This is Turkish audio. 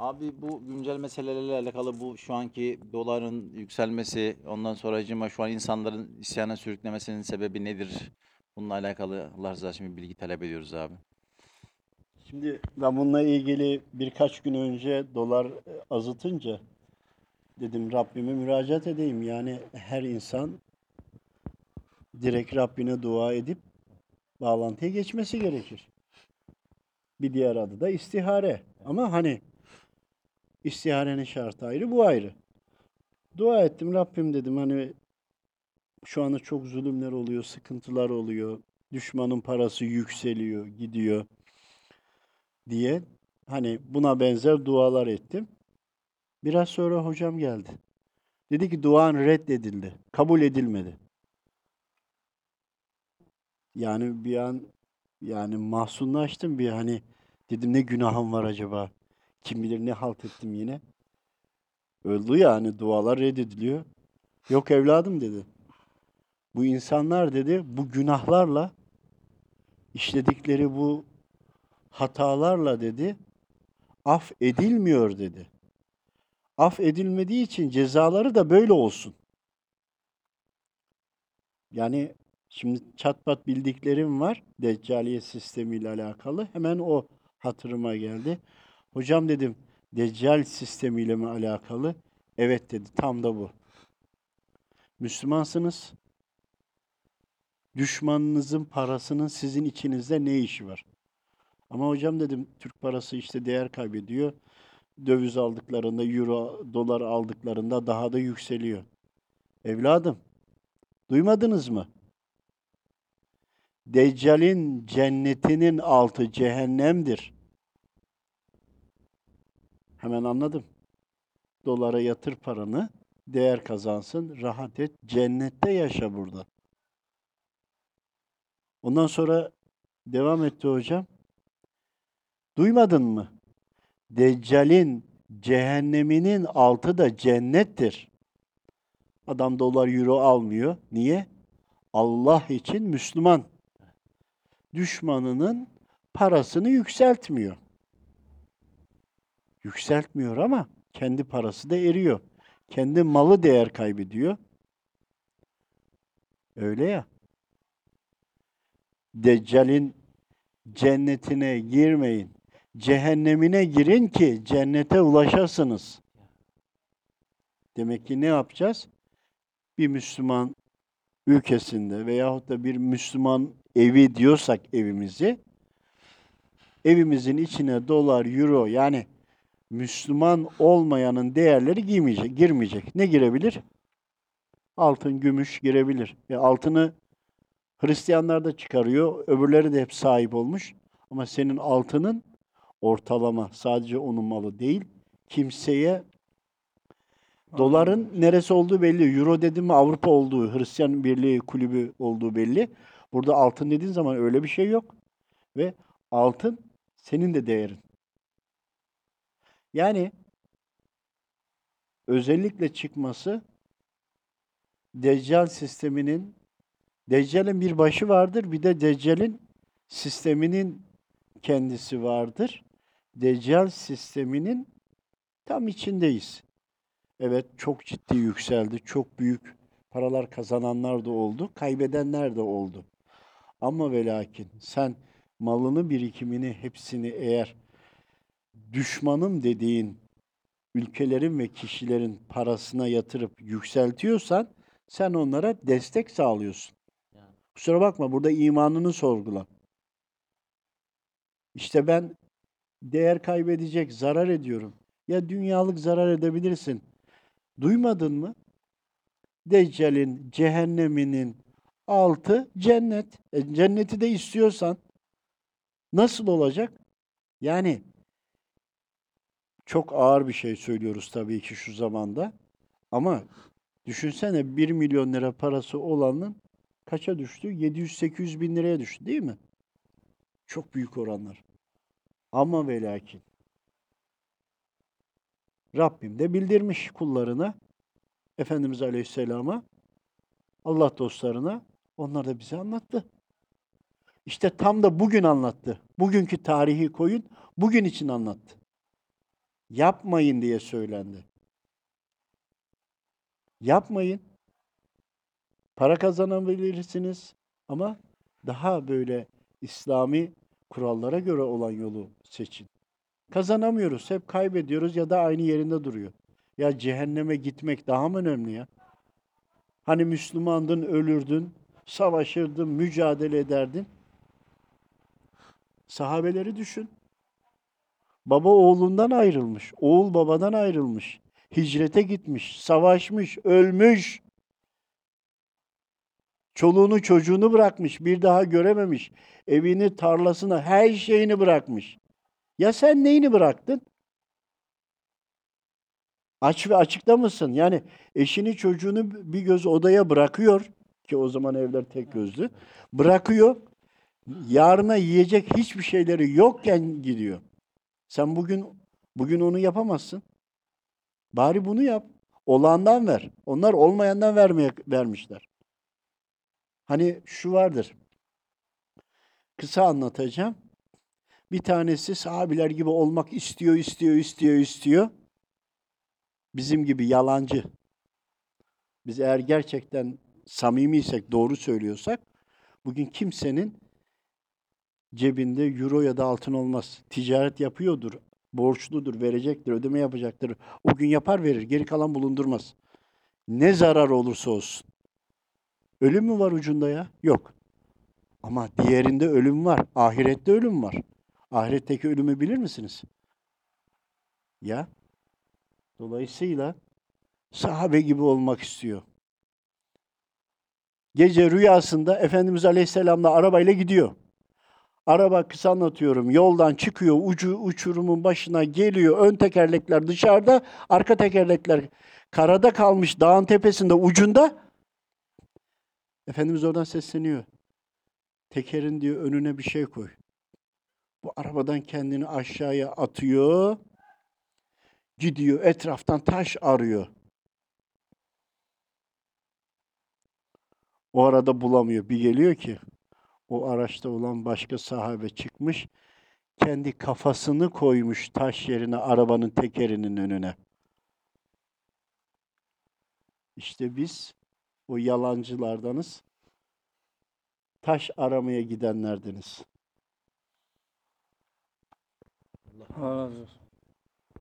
Abi bu güncel meselelerle alakalı bu şu anki doların yükselmesi, ondan sonracığıma şu an insanların isyana sürüklemesinin sebebi nedir? Bununla alakalı Allah rızası için bir bilgi talep ediyoruz abi. Şimdi ben bununla ilgili birkaç gün önce dolar e, azıtınca dedim Rabbime müracaat edeyim. Yani her insan direkt Rabbine dua edip bağlantıya geçmesi gerekir. Bir diğer adı da istihare. Ama hani istiharenin şartı ayrı, bu ayrı. Dua ettim Rabbim dedim hani şu anda çok zulümler oluyor, sıkıntılar oluyor. Düşmanın parası yükseliyor, gidiyor diye hani buna benzer dualar ettim. Biraz sonra hocam geldi. Dedi ki duan reddedildi. Kabul edilmedi. Yani bir an yani mahzunlaştım bir hani dedim ne günahım var acaba? Kim bilir ne halt ettim yine. Öldü yani dualar reddediliyor. Yok evladım dedi. Bu insanlar dedi bu günahlarla işledikleri bu hatalarla dedi af edilmiyor dedi. Af edilmediği için cezaları da böyle olsun. Yani şimdi çatpat bildiklerim var Deccaliye sistemiyle alakalı. Hemen o hatırıma geldi. Hocam dedim Deccal sistemiyle mi alakalı? Evet dedi tam da bu. Müslümansınız. Düşmanınızın parasının sizin içinizde ne işi var? Ama hocam dedim Türk parası işte değer kaybediyor. Döviz aldıklarında, euro, dolar aldıklarında daha da yükseliyor. Evladım, duymadınız mı? Deccal'in cennetinin altı cehennemdir. Hemen anladım. Dolara yatır paranı, değer kazansın, rahat et, cennette yaşa burada. Ondan sonra devam etti hocam. Duymadın mı? Deccal'in cehenneminin altı da cennettir. Adam dolar euro almıyor. Niye? Allah için Müslüman. Düşmanının parasını yükseltmiyor. Yükseltmiyor ama kendi parası da eriyor. Kendi malı değer kaybediyor. Öyle ya. Deccal'in cennetine girmeyin. Cehennemine girin ki cennete ulaşasınız. Demek ki ne yapacağız? Bir Müslüman ülkesinde veyahut da bir Müslüman evi diyorsak evimizi, evimizin içine dolar, euro yani Müslüman olmayanın değerleri giymeyecek, girmeyecek. Ne girebilir? Altın, gümüş girebilir. E altını Hristiyanlar da çıkarıyor, öbürleri de hep sahip olmuş. Ama senin altının ortalama, sadece onun malı değil, kimseye doların neresi olduğu belli. Euro dedim mi Avrupa olduğu, Hristiyan Birliği kulübü olduğu belli. Burada altın dediğin zaman öyle bir şey yok. Ve altın senin de değerin. Yani özellikle çıkması Deccal sisteminin Deccal'in bir başı vardır, bir de Deccal'in sisteminin kendisi vardır. Deccal sisteminin tam içindeyiz. Evet çok ciddi yükseldi. Çok büyük paralar kazananlar da oldu, kaybedenler de oldu. Ama ve lakin sen malını, birikimini, hepsini eğer düşmanım dediğin ülkelerin ve kişilerin parasına yatırıp yükseltiyorsan sen onlara destek sağlıyorsun. Kusura bakma burada imanını sorgula. İşte ben değer kaybedecek, zarar ediyorum. Ya dünyalık zarar edebilirsin. Duymadın mı? Deccal'in cehenneminin altı cennet. E, cenneti de istiyorsan nasıl olacak? Yani çok ağır bir şey söylüyoruz tabii ki şu zamanda. Ama düşünsene 1 milyon lira parası olanın kaça düştü? 700-800 bin liraya düştü değil mi? Çok büyük oranlar. Ama ve lakin Rabbim de bildirmiş kullarına, Efendimiz Aleyhisselam'a, Allah dostlarına, onlar da bize anlattı. İşte tam da bugün anlattı. Bugünkü tarihi koyun, bugün için anlattı. Yapmayın diye söylendi. Yapmayın. Para kazanabilirsiniz ama daha böyle İslami kurallara göre olan yolu seçin. Kazanamıyoruz, hep kaybediyoruz ya da aynı yerinde duruyor. Ya cehenneme gitmek daha mı önemli ya? Hani Müslümandın, ölürdün, savaşırdın, mücadele ederdin. Sahabeleri düşün. Baba oğlundan ayrılmış, oğul babadan ayrılmış, hicrete gitmiş, savaşmış, ölmüş. Çoluğunu çocuğunu bırakmış, bir daha görememiş. Evini, tarlasını, her şeyini bırakmış. Ya sen neyini bıraktın? Aç ve açıkta mısın? Yani eşini çocuğunu bir göz odaya bırakıyor ki o zaman evler tek gözlü. Bırakıyor. Yarına yiyecek hiçbir şeyleri yokken gidiyor. Sen bugün bugün onu yapamazsın. Bari bunu yap. Olandan ver. Onlar olmayandan vermeye vermişler. Hani şu vardır. Kısa anlatacağım. Bir tanesi sahabiler gibi olmak istiyor, istiyor, istiyor, istiyor. Bizim gibi yalancı. Biz eğer gerçekten samimiysek, doğru söylüyorsak bugün kimsenin cebinde euro ya da altın olmaz. Ticaret yapıyordur, borçludur, verecektir, ödeme yapacaktır. O gün yapar verir, geri kalan bulundurmaz. Ne zarar olursa olsun. Ölüm mü var ucunda ya? Yok. Ama diğerinde ölüm var. Ahirette ölüm var. Ahiretteki ölümü bilir misiniz? Ya. Dolayısıyla sahabe gibi olmak istiyor. Gece rüyasında Efendimiz Aleyhisselam'la arabayla gidiyor. Araba kısa anlatıyorum. Yoldan çıkıyor, ucu uçurumun başına geliyor. Ön tekerlekler dışarıda, arka tekerlekler karada kalmış dağın tepesinde ucunda. Efendimiz oradan sesleniyor. Tekerin diyor önüne bir şey koy. Bu arabadan kendini aşağıya atıyor. Gidiyor etraftan taş arıyor. O arada bulamıyor. Bir geliyor ki o araçta olan başka sahabe çıkmış. Kendi kafasını koymuş taş yerine arabanın tekerinin önüne. İşte biz o yalancılardanız. Taş aramaya gidenlerdiniz. Allah razı olsun.